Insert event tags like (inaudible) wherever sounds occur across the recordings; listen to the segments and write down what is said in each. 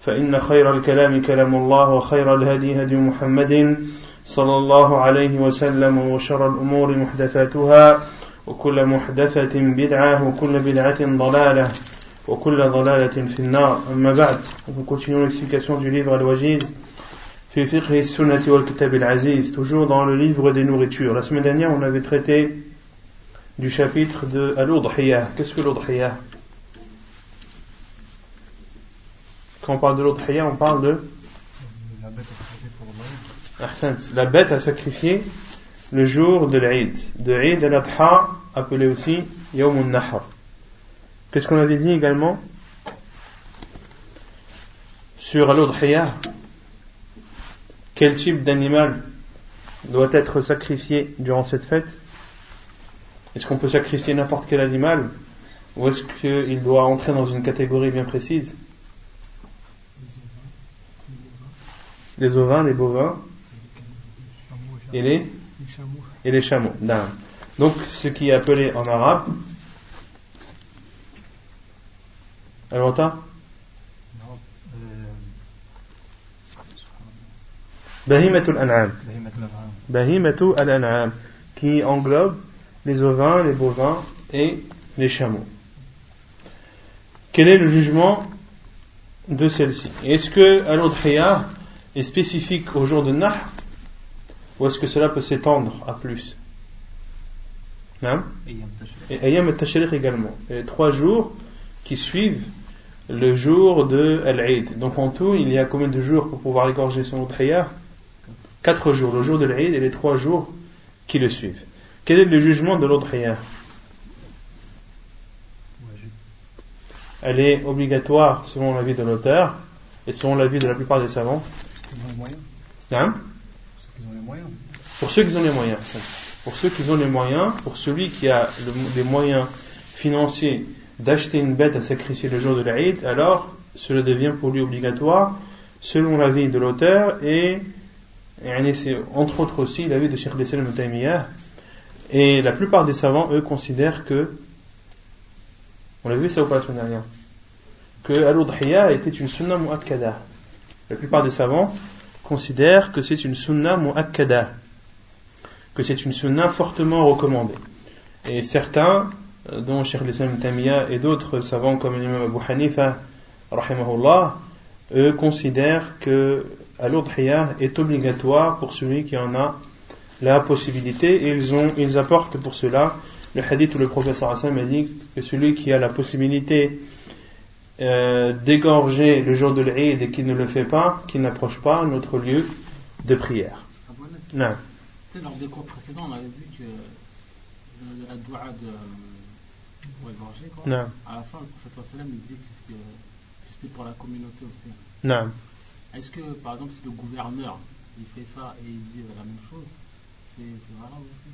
فإن خير الكلام كلام الله وخير الهدي هدي محمد صلى الله عليه وسلم وشر الأمور محدثاتها وكل محدثة بدعة وكل بدعة ضلالة وكل ضلالة في النار أما بعد On continue l'explication du livre Al-Wajiz في فقه السنة والكتاب العزيز toujours dans le livre des nourritures la semaine dernière on avait traité du chapitre de Al-Udhiyah qu'est-ce que l'Udhiyah Quand on parle de l'Udhiyah, on parle de la bête à sacrifier le jour de l'Eid, de Eid al-Adha, appelé aussi Yawm al-Nahar. Qu'est-ce qu'on avait dit également sur l'Udhiyah Quel type d'animal doit être sacrifié durant cette fête? Est-ce qu'on peut sacrifier n'importe quel animal? Ou est-ce qu'il doit entrer dans une catégorie bien précise? Les ovins, les bovins et les, et les chameaux. Donc, ce qui est appelé en arabe, alors Bahimatul An'am. Bahimatul An'am. Qui englobe les ovins, les bovins et les chameaux. Quel est le jugement de celle-ci? Est-ce que al est spécifique au jour de Nahr ou est-ce que cela peut s'étendre à plus Et Ayam al également. les trois jours qui suivent le jour de Al-Eid. Donc en tout, il y a combien de jours pour pouvoir égorger son Udhiyah Quatre jours, le jour de l'Eid et les trois jours qui le suivent. Quel est le jugement de l'Udhiyah Elle est obligatoire selon l'avis de l'auteur et selon l'avis de la plupart des savants. Hein? Pour ceux qui ont les moyens. Pour ceux qui ont les moyens, pour celui qui a les moyens financiers d'acheter une bête à sacrifier le jour de l'Aïd, alors cela devient pour lui obligatoire selon l'avis de l'auteur et, c'est entre autres aussi l'avis de Sheikh Lessel Mutaymiyah. Et la plupart des savants, eux, considèrent que, on l'a vu ça ou pas la dernière, que Al-Udhiyah était une sunnah mu'akkada. La plupart des savants considèrent que c'est une sunna mu'akkada, que c'est une sunna fortement recommandée. Et certains, euh, dont Cheikh Islam Tamiya et d'autres savants comme l'imam Abu Hanifa, rahimahullah, eux considèrent que al est obligatoire pour celui qui en a la possibilité et ils, ont, ils apportent pour cela le hadith où le professeur Hassan a dit que celui qui a la possibilité euh, d'égorger le jour de l'Eid et qui ne le fait pas, qui n'approche pas notre lieu de prière. Non. Tu sais, lors des cours précédents, on avait vu que euh, la doua de pour égorger, quoi, non. à la fin, le prophète sallam il dit que, c'était pour la communauté aussi. Non. Est-ce que, par exemple, si le gouverneur il fait ça et il dit la même chose, c'est valable aussi?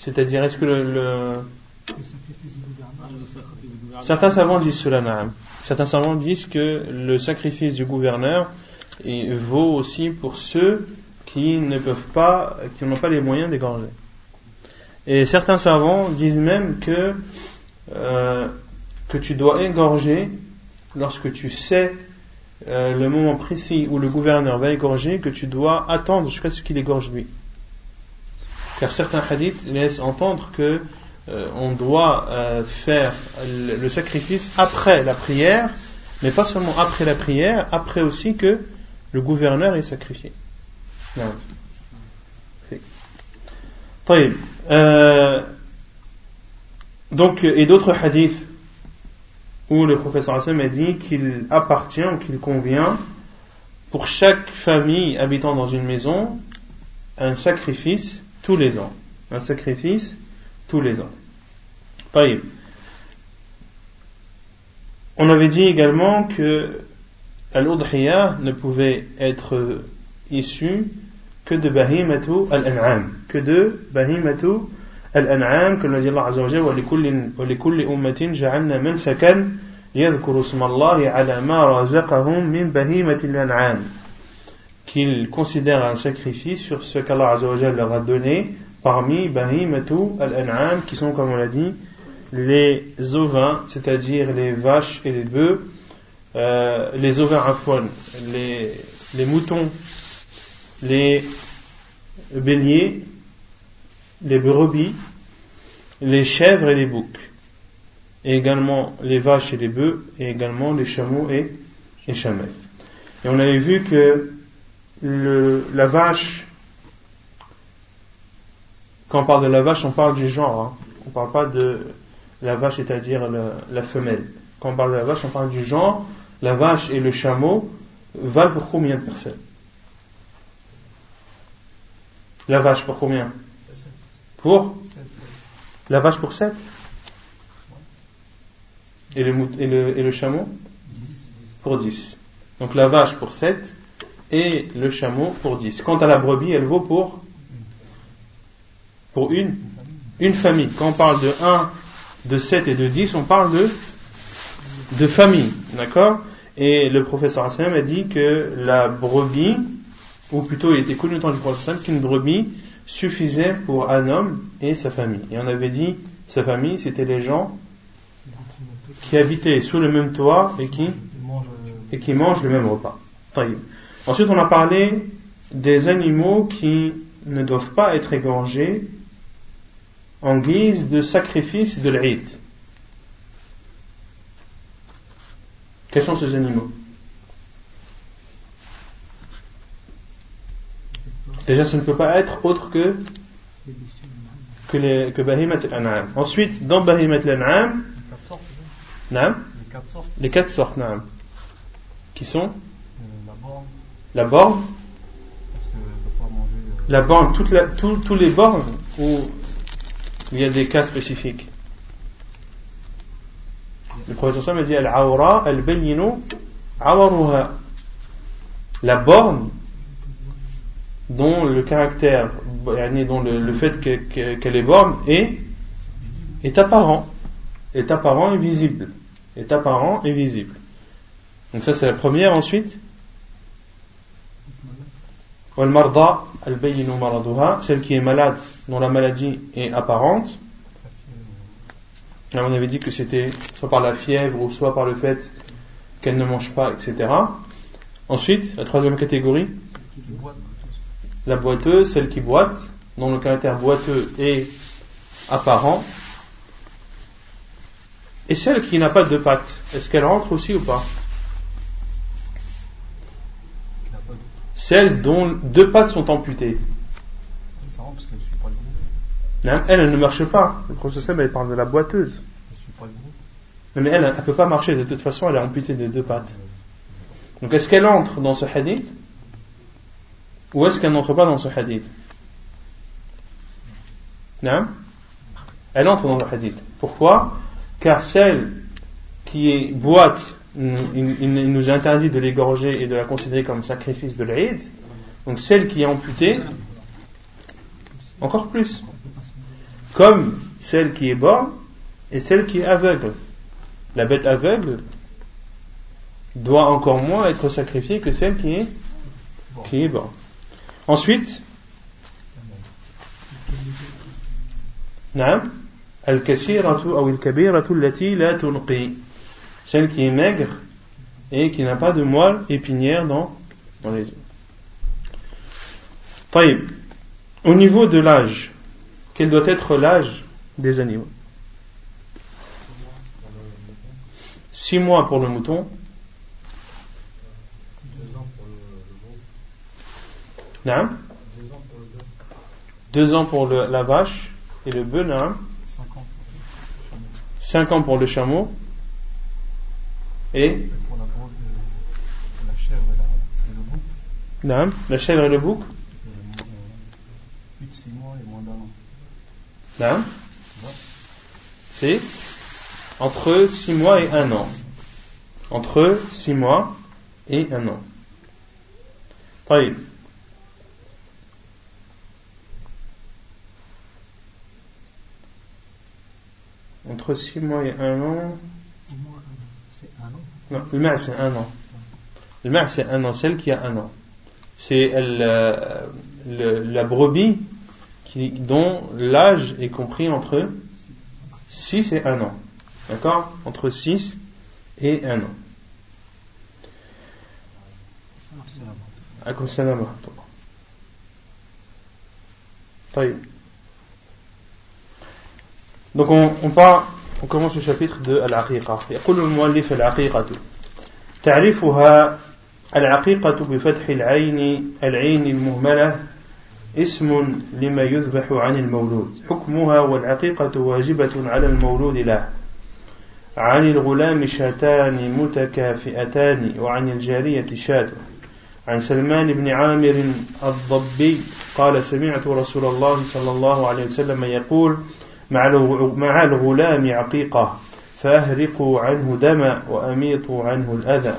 C'est-à-dire, est-ce que le Certains savants disent cela, Certains savants disent que le sacrifice du gouverneur vaut aussi pour ceux qui ne peuvent pas, qui n'ont pas les moyens d'égorger. Et certains savants disent même que, euh, que tu dois égorger lorsque tu sais euh, le moment précis où le gouverneur va égorger, que tu dois attendre jusqu'à ce qu'il égorge lui. Car certains hadiths laissent entendre que euh, on doit euh, faire le, sacrifice après la prière, mais pas seulement après la prière, après aussi que le gouverneur est sacrifié. Euh, donc, et d'autres hadiths où le professeur Hassan a dit qu'il appartient qu'il convient pour chaque famille habitant dans une maison un sacrifice tous les ans. Un sacrifice tous les ans. On avait dit également que Al-Udhiyah ne pouvait être issue que de Bahimatu Al-An'am, que de Bahimatu Al-An'am, Que l'a dit Allah Azza wa Jalla, ummatin ja'alna mansakan yadhkuru ala ma razaqahum min bahimati al-an'am. Qu'ils considèrent un sacrifice sur ce qu'Allah Azza wa Jalla leur a donné parmi bahimatu al-an'am, qui sont, comme on l'a dit, les ovins, c'est-à-dire les vaches et les bœufs, euh, les ovins les, les moutons, les béliers, les brebis, les chèvres et les boucs, et également les vaches et les bœufs, et également les chameaux et les chamelles. Et on avait vu que le, la vache, quand on parle de la vache, on parle du genre, hein. on parle pas de la vache, c'est-à-dire la, femelle. Quand on parle de la vache, on parle du genre, la vache et le chameau valent pour combien de personnes? La vache pour combien? Pour? La vache pour 7 et le, et, le, et le chameau? Pour 10. Donc la vache pour 7 et le chameau pour 10. Quant à la brebis, elle vaut pour une une famille. Quand on parle de 1, de 7 et de 10, on parle de de famille, d'accord? Et le professeur Hassan a dit que la brebis, ou plutôt il était connu temps du professeur qu'une brebis suffisait pour un homme et sa famille. Et on avait dit, sa famille, c'était les gens qui habitaient sous le même toit et qui, et qui mangent le même repas. Ensuite, on a parlé des animaux qui ne doivent pas être égorgés en guise de sacrifice de l'Eid. Quels sont ces animaux? Déjà, ça ne peut pas être autre que que les que Bahimat al-An'am. Ensuite, dans Bahimat al-An'am, les quatre sortes, naam. qui sont? La borne, la borne, toute la, tous les bornes où il y a des cas spécifiques. Le professeur me dit Al-Awra, Al-Bayyinu, Awaruha. La borne dont le caractère, dont le, fait qu'elle est borne est, apparent. Est apparent et visible. Est apparent visible. Donc ça c'est la première. Ensuite, celle qui est malade, dont la maladie est apparente. On avait dit que c'était soit par la fièvre ou soit par le fait qu'elle ne mange pas, etc. Ensuite, la troisième catégorie, la boiteuse, celle qui boite, dont le caractère boiteux est apparent. Et celle qui n'a pas de pattes, est-ce qu'elle rentre aussi ou pas? Celle dont deux pattes sont amputées. Elle, ne marche pas. Le professeur elle parle de la boiteuse. Mais elle, elle ne peut pas marcher. De toute façon, elle est amputée de deux pattes. Donc, est-ce qu'elle entre dans ce hadith Ou est-ce qu'elle n'entre pas dans ce hadith? Non Elle entre dans le hadith. Pourquoi? Car celle qui est boite, il, nous interdit de l'égorger et de la considérer comme sacrifice de l'Aïd. Donc, celle qui est amputée, encore plus comme celle qui est borne et celle qui est aveugle. La bête aveugle doit encore moins être sacrifiée que celle qui est, qui est. Ensuite, celle qui est maigre et qui n'a pas de moelle épinière dans, dans les yeux. Au niveau de l'âge, quel doit être l'âge des animaux Six mois pour le mouton. Non Deux ans pour la vache et le bœuf, non Cinq ans pour le chameau. Et Pour la, la chèvre et, le bouc. Non, la chèvre et le bouc. 8-6 mois et moins d'un an. Non C'est entre 6 mois et 1 an. Entre 6 mois et 1 an. طيب entre 6 mois et 1 an. Non, le mât c'est 1 an. Le mât c'est 1 an, celle qui a 1 an. C'est euh, la brebis qui, dont l'âge est compris entre 6 et 1 an. D'accord Entre 6 et 1 an. Donc on, on, part, on commence le chapitre de Al-Aqiqa. يقول المؤلف العقيقة تعريفها العقيقة بفتح العين العين المهملة اسم لما يذبح عن المولود. حكمها والعقيقة واجبة على المولود له. عن الغلام شاتان متكافئتان وعن الجارية شاة. عن سلمان بن عامر الضبي قال سمعت رسول الله صلى الله عليه وسلم يقول مع الغلام عقيقة فأهرقوا عنه دما وأميطوا عنه الأذى.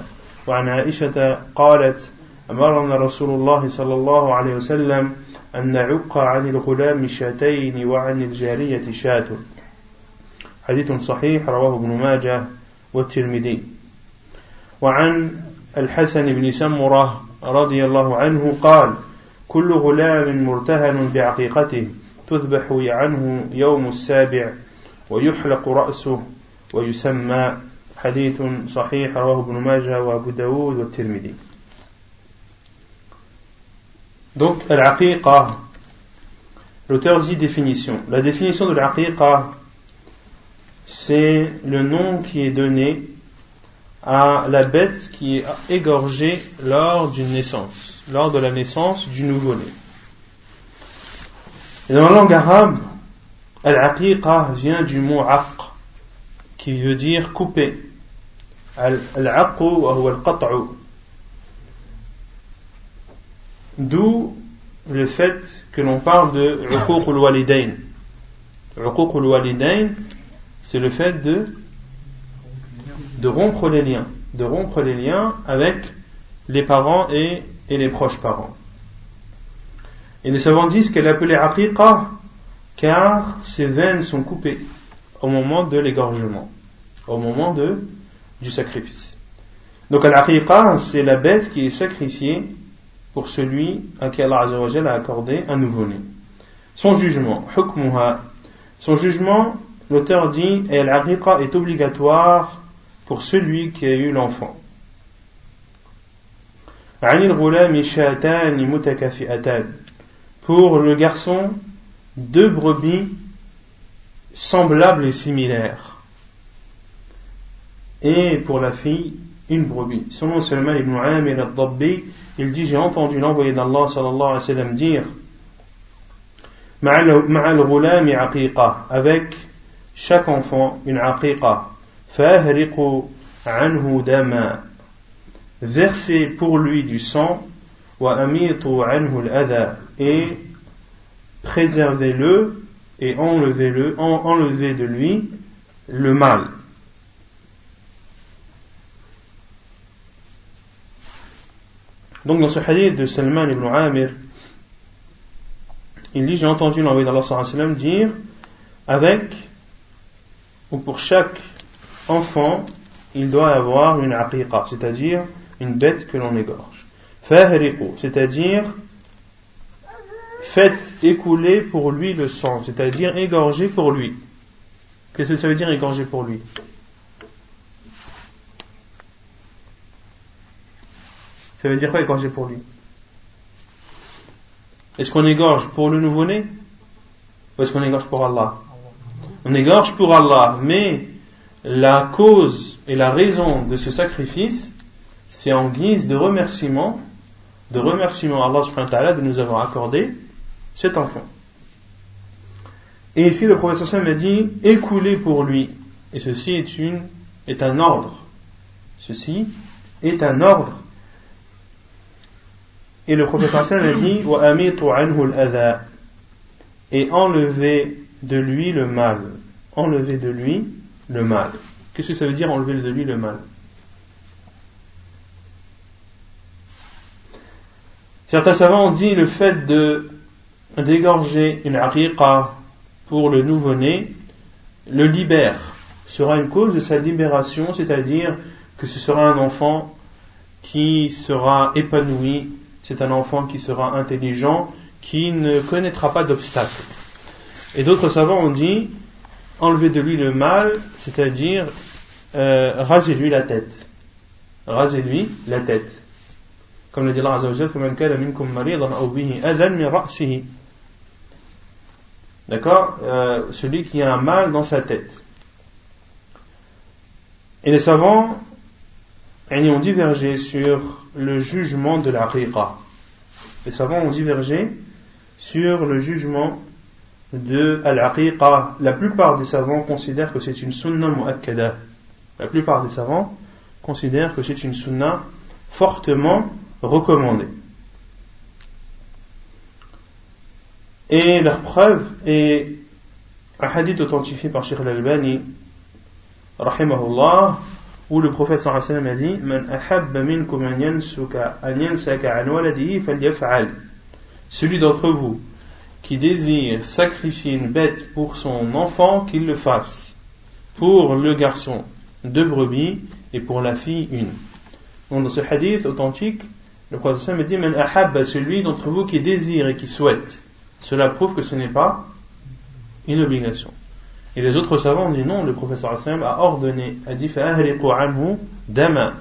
وعن عائشة قالت أمرنا رسول الله صلى الله عليه وسلم أن نعق عن الغلام شاتين وعن الجارية شاة. حديث صحيح رواه ابن ماجه والترمذي. وعن الحسن بن سمرة رضي الله عنه قال كل غلام مرتهن بعقيقته تذبح عنه يوم السابع ويحلق رأسه ويسمى. حديث صحيح رواه ابن ماجه وأبو داود والترمذي. Donc, al-aqiqa, l'auteur dit définition. La définition de l'aqiqa, c'est le nom qui est donné à la bête qui est égorgée lors d'une naissance, lors de la naissance du nouveau-né. Dans la langue arabe, al-aqiqa vient du mot aq, qui veut dire couper. Al-aqu ou al-qat'u. D'où le fait que l'on parle de uquq al-walidain. Uquq al-walidain, c'est le fait de de rompre les liens, de rompre les liens avec les parents et, et les proches parents. Et les savants disent qu'elle appelée aqiqa car ses veines sont coupées au moment de l'égorgement, au moment de, du sacrifice. Donc al-aqiqa, c'est la bête qui est sacrifiée pour celui à qui Allah a accordé un nouveau-né. Son jugement, hukmuha, son jugement, l'auteur dit, et est obligatoire pour celui qui a eu l'enfant. Pour le garçon, deux brebis semblables et similaires. Et pour la fille, une brebis. Selon Salman ibn Amir al-Dabbi, il dit, j'ai entendu l'envoyé d'Allah sallallahu alayhi wa sallam dire, avec chaque enfant une aqiqa. anhu dama. Versez pour lui du sang. Wa amitu anhu al Et préservez-le et enlevez-le, enlevez de lui le mal. Donc dans ce hadith de Salman ibn Amir il dit j'ai entendu l'envoyé d'Allah sallam dire avec ou pour chaque enfant, il doit avoir une aqiqa, c'est-à-dire une bête que l'on égorge. Fahriqu, c'est-à-dire faites écouler pour lui le sang, c'est-à-dire égorger pour lui. Qu'est-ce que ça veut dire égorger pour lui? Ça veut dire quoi égorger pour lui? Est-ce qu'on égorge pour le nouveau-né? Ou est-ce qu'on égorge pour Allah? On égorge pour Allah, mais la cause et la raison de ce sacrifice, c'est en guise de remerciement de remerciement à Allah subhanahu wa ta'ala de nous avoir accordé cet enfant. Et ici, le professeur m'a dit, écoulez pour lui. Et ceci est, une, est un ordre. Ceci est un ordre. Et le professeur m'a dit, et enlevez de lui le mal. Enlevez de lui le mal. Qu'est-ce que ça veut dire enlever de lui le mal? Certains savants ont dit le fait de d'égorger une aqiqa pour le nouveau-né le libère, sera une cause de sa libération, c'est-à-dire que ce sera un enfant qui sera épanoui, c'est un enfant qui sera intelligent, qui ne connaîtra pas d'obstacles. Et d'autres savants ont dit enlever de lui le mal, c'est-à-dire euh, rasez-lui la tête. Rasez-lui la tête. Comme le dit Allah D'accord? Euh, Celui qui a un mal dans sa tête. Et les savants ont divergé sur le jugement de la riqa. Les savants ont divergé sur le jugement de al-aqiqa. La plupart des savants considèrent que c'est une sunna mu'akkada. La plupart des savants considèrent que c'est une sunna fortement recommandée. Et leur preuve est un hadith authentifié par Sheikh al-Albani, rahimahullah, où le professeur a dit Man ahabba minkum an yansaka an. Celui d'entre vous qui désire sacrifier une bête pour son enfant, qu'il le fasse. Pour le garçon, deux brebis, et pour la fille, une. Donc dans ce hadith authentique, le professeur me dit Man ahabba celui d'entre vous qui désire et qui souhaite cela prouve que ce n'est pas une obligation. Et les autres savants ont dit non, le professeur Hassan a ordonné, a dit dama.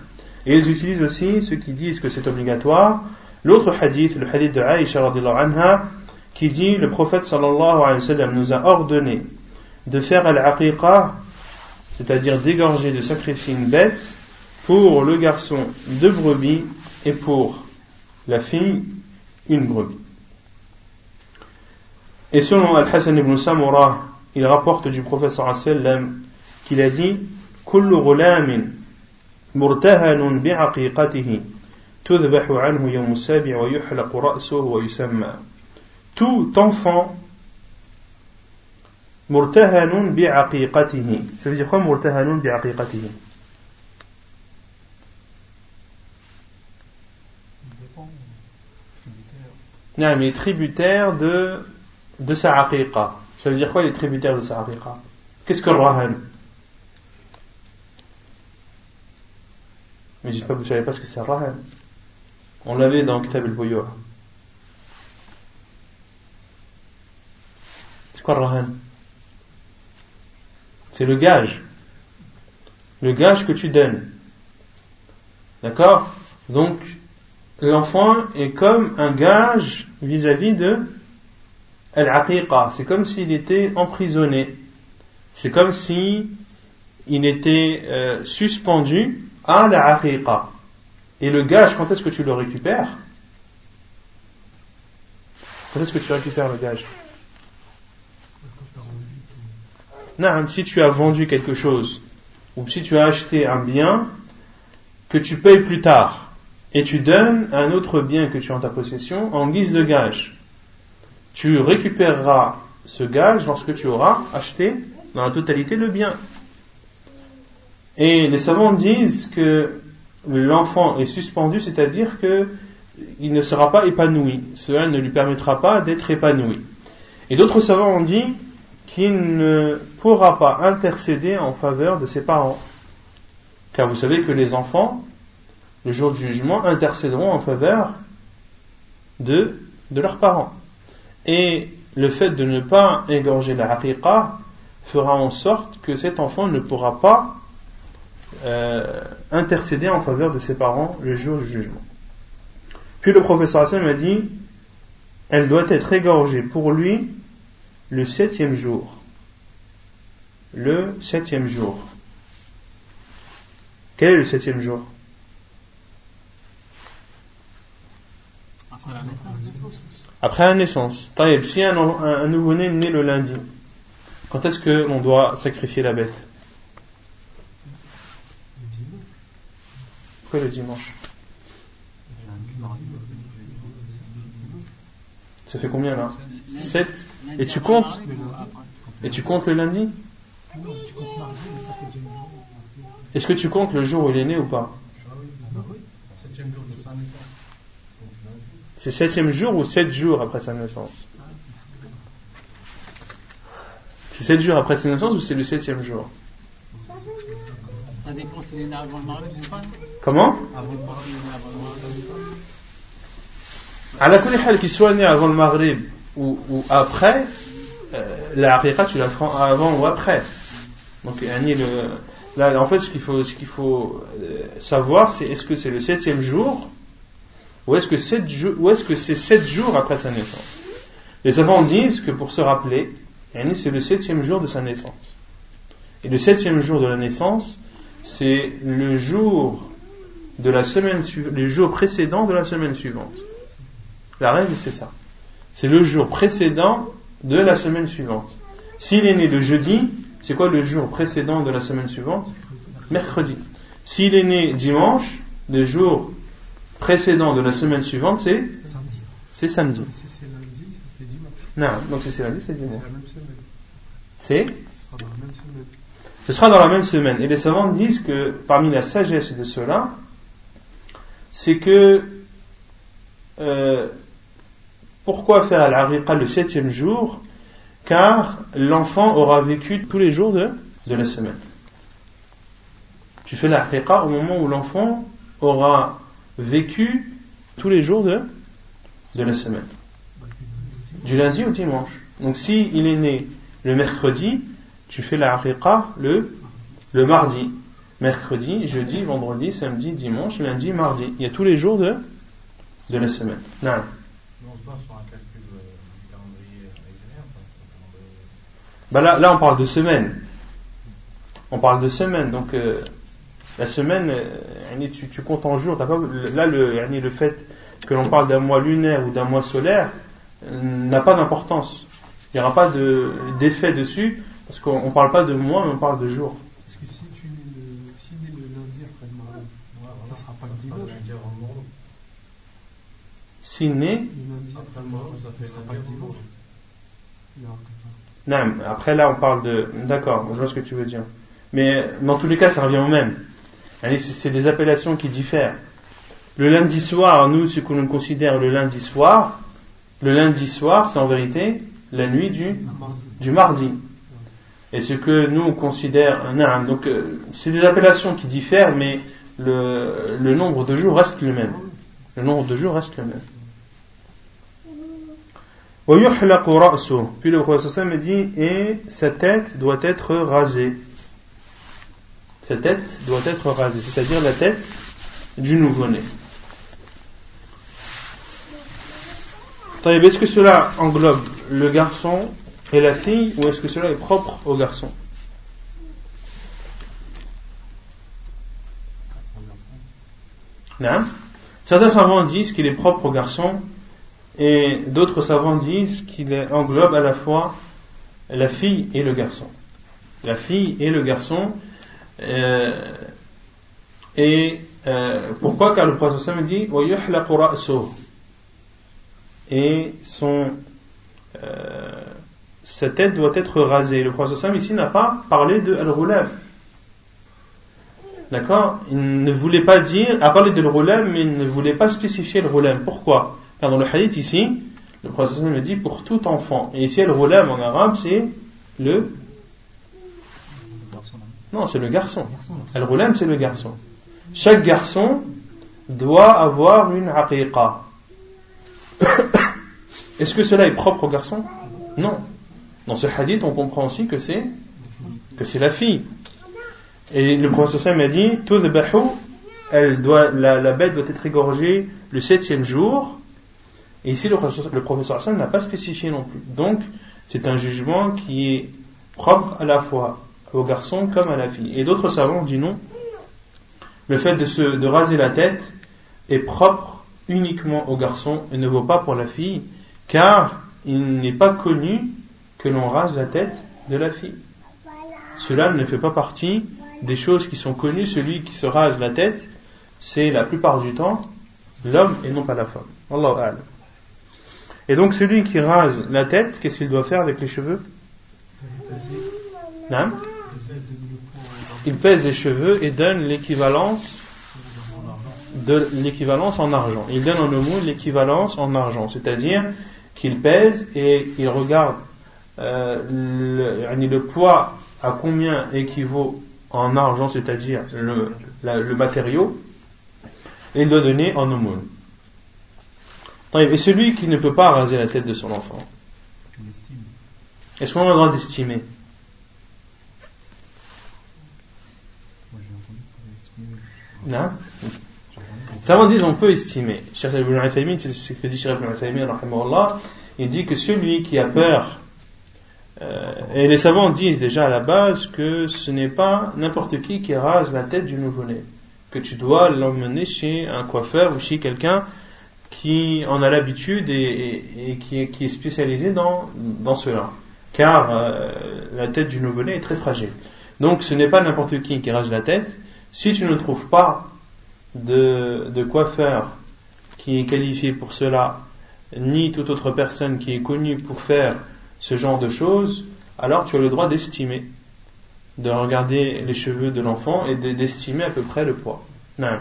Et ils utilisent aussi ceux qui disent que c'est obligatoire. L'autre hadith, le hadith de Aïcha anha, qui dit le prophète sallallahu alayhi wa sallam nous a ordonné de faire al-aqiqa, c'est-à-dire d'égorger, de sacrifier une bête pour le garçon deux brebis et pour la fille une brebis. Et selon Al-Hassan ibn Samura, il rapporte du professeur sallam qu'il a dit كل غلام مرتهن بعقيقته تذبح عنه يوم السابع ويحلق رأسه ويسمى tout enfant مرتهن بعقيقته ça veut dire quoi مرتهن بعقيقته Non, mais tributaire de de sa aqiqa. Ça veut dire quoi les tributaires de sa Qu'est-ce que le rahan Mais j'espère que vous ne savez pas ce que c'est rahan. On l'avait dans Kitab al C'est quoi le rahan C'est le gage. Le gage que tu donnes. D'accord? Donc, l'enfant est comme un gage vis-à-vis de al-aqiqa, c'est comme s'il était emprisonné. C'est comme si il était euh, suspendu à la. Et le gage, quand est-ce que tu le récupères? Quand est-ce que tu récupères le gage? Non, si tu as vendu quelque chose, ou si tu as acheté un bien que tu payes plus tard, et tu donnes un autre bien que tu as en ta possession en guise de gage tu récupéreras ce gage lorsque tu auras acheté dans la totalité le bien. Et les savants disent que l'enfant est suspendu, c'est-à-dire que il ne sera pas épanoui. Cela ne lui permettra pas d'être épanoui. Et d'autres savants ont dit qu'il ne pourra pas intercéder en faveur de ses parents. Car vous savez que les enfants, le jour du jugement, intercéderont en faveur de, de leurs parents. Et le fait de ne pas égorger la haqiqa fera en sorte que cet enfant ne pourra pas euh, intercéder en faveur de ses parents le jour du jugement. Puis le professeur Hassan m'a dit elle doit être égorgée pour lui le septième jour. Le septième jour. Quel est le septième jour? Si un, un nouveau-né né le lundi, quand est-ce qu'on doit sacrifier la bête? Pourquoi le dimanche? Ça fait combien là? 7 Et tu comptes? Et tu comptes le lundi? Est-ce que tu comptes le jour où il est né ou pas? C'est septième jour ou sept jours après sa naissance C'est sept jours après sa naissance ou c'est le septième jour Ça dépend est né avant le mariage ou pas Comment À la qu'il soit né avant le Maghrib ou, ou après, euh, la haqiqa tu la prends avant ou après. Donc, le, là, en fait, ce qu'il faut, ce qu'il faut euh, savoir, c'est est-ce que c'est le septième jour ou est-ce que c'est c'est sept jours après sa naissance? Les savants disent que pour se rappeler, c'est le septième jour de sa naissance. Et le septième jour de la naissance, c'est le jour de la semaine le jour précédent de la semaine suivante. La règle, c'est ça. C'est le jour précédent de la semaine suivante. S'il est né le jeudi, c'est quoi le jour précédent de la semaine suivante? Mercredi. S'il est né dimanche, le jour précédent de la semaine suivante, c'est samedi. C'est samedi. Si c'est lundi, c'est dimanche. Non, donc si c'est lundi, c'est dimanche. C'est Ce sera dans la même semaine. Et les savants disent que parmi la sagesse de cela, c'est que euh, pourquoi faire al le septième jour? Car l'enfant aura vécu tous les jours de, de la semaine. Tu fais la au moment où l'enfant aura vécu tous les jours de, de la semaine. Du lundi au dimanche. Donc si il est né le mercredi, tu fais la le, le mardi mercredi, jeudi, vendredi, samedi, dimanche, lundi, mardi. Il y a tous les jours de, de la semaine. Non. Bah là, là, on parle de semaine. On parle de semaine. Donc, euh, la semaine, euh, tu, tu, comptes en jours. Là, le, le fait que l'on parle d'un mois lunaire ou d'un mois solaire euh, n'a pas d'importance. Il n'y aura pas d'effet dessus parce qu'on ne parle pas de mois, mais on parle de jours. s'il naît non, après là on parle de d'accord, je vois ce que tu veux dire. Mais dans tous les cas ça revient au même. C'est des appellations qui diffèrent. Le lundi soir, nous, ce que l'on considère le lundi soir, le lundi soir, c'est en vérité la nuit du, du mardi. Et ce que nous on considère non, donc euh, c'est des appellations qui diffèrent, mais le, le nombre de jours reste le même. Le nombre de jours reste le même. Puis le prophète me dit, et sa tête doit être rasée. Sa tête doit être rasée, c'est-à-dire la tête du nouveau-né. Est-ce que cela englobe le garçon et la fille ou est-ce que cela est propre au garçon? Certains savants disent qu'il est propre au garçon et d'autres savants disent qu'il englobe à la fois la fille et le garçon. La fille et le garçon. Euh, et euh, pourquoi? Car le prophète dit et son euh, sa tête doit être rasée. Le prophète ici n'a pas parlé de al D'accord? Il ne voulait pas dire, a parlé de al mais il ne voulait pas spécifier le Pourquoi? Car dans le hadith ici, le prophète dit pour tout enfant. Et ici, roulem en arabe, c'est le. Non, c'est le garçon. Roulem, c'est le garçon. Chaque garçon doit avoir une aqiqa. (coughs) Est-ce que cela est propre au garçon? Non. Dans ce hadith, on comprend aussi que c'est que c'est la fille. Et le prophète m'a dit, elle doit, la, la bête doit être égorgée le septième jour et ici, le, professeur Hassan n'a pas spécifié non plus. Donc, c'est un jugement qui est propre à la fois au garçon comme à la fille. Et d'autres savants disent non. Le fait de, se, de raser la tête est propre uniquement au garçon et ne vaut pas pour la fille, car il n'est pas connu que l'on rase la tête de la fille. Cela ne fait pas partie des choses qui sont connues. Celui qui se rase la tête, c'est la plupart du temps l'homme et non pas la femme. Allah Et donc celui qui rase la tête, qu'est-ce qu'il doit faire avec les cheveux? Il pèse les cheveux et donne l'équivalence en argent. Il donne en aumône l'équivalence en argent, c'est-à-dire qu'il pèse et il regarde euh, le, le, poids à combien équivaut en argent, c'est-à-dire le, le, matériau, et il doit donner en aumône. Et celui qui ne peut pas raser la tête de son enfant, est-ce qu'on a le droit d'estimer? Non Savants disent on peut estimer. Cheikh Ibn c'est ce que dit Cheikh Ibn il dit que celui qui a peur, euh, et les savants disent déjà à la base que ce n'est pas n'importe qui qui rase la tête du nouveau-né, que tu dois l'emmener chez un coiffeur ou chez quelqu'un qui en a l'habitude et, qui, est, spécialisé dans, dans cela. Car euh, la tête du nouveau-né est très fragile. Donc ce n'est pas n'importe qui qui rase la tête. Si tu ne trouves pas de, de coiffeur qui est qualifié pour cela, ni toute autre personne qui est connue pour faire ce genre de choses, alors tu as le droit d'estimer, de regarder les cheveux de l'enfant et d'estimer à peu près le poids. Non.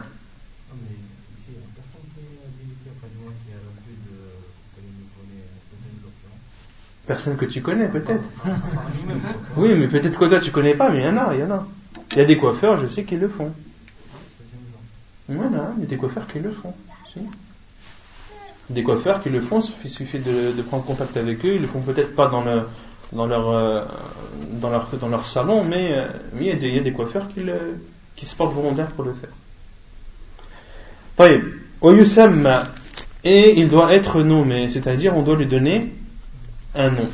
Personne que tu connais, peut-être. (laughs) oui, mais peut-être que toi tu connais pas, mais il y en a, il y en a. Il y a des coiffeurs, je sais, qui le font. Voilà, il y a des coiffeurs qui le font. Des coiffeurs qui le font, il suffit de, prendre contact avec eux. Ils le font peut-être pas dans, dans, leur, euh, dans, leur, dans leur salon, mais, euh, il, y a des, il, y a des, coiffeurs qui, le, qui se portent volontaires pour le faire. Et il doit être nommé, c'est-à-dire on doit lui donner un nom.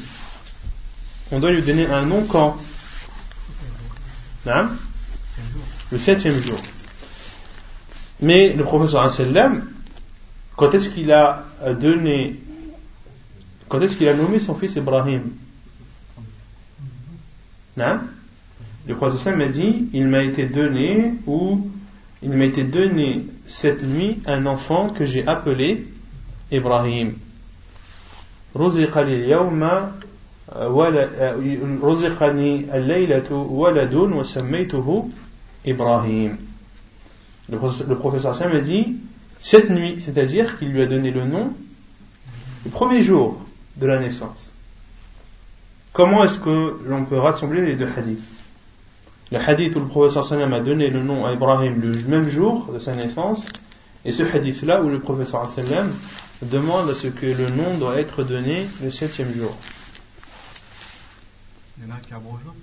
On doit lui donner un nom quand hein? Le septième jour. Mais le professeur sallam, quand est-ce qu'il a donné, quand est-ce qu'il a nommé son fils Ibrahim? Hein? Le professeur m'a dit, il m'a été donné ou il m'a été donné cette nuit un enfant que j'ai appelé Ibrahim. رزق اليوم رزقني الليلة ولد وسميته إبراهيم le professeur Sam a dit cette nuit, c'est-à-dire qu'il lui a donné le nom le premier jour de la naissance. Comment est-ce que l'on peut rassembler les deux hadiths Le hadith où le professeur Sam a donné le nom à Ibrahim le même jour de sa naissance, et ce hadith-là où le professeur Sallam demande à ce que le nom doit être donné le septième jour. Il y en a qui abrogent non?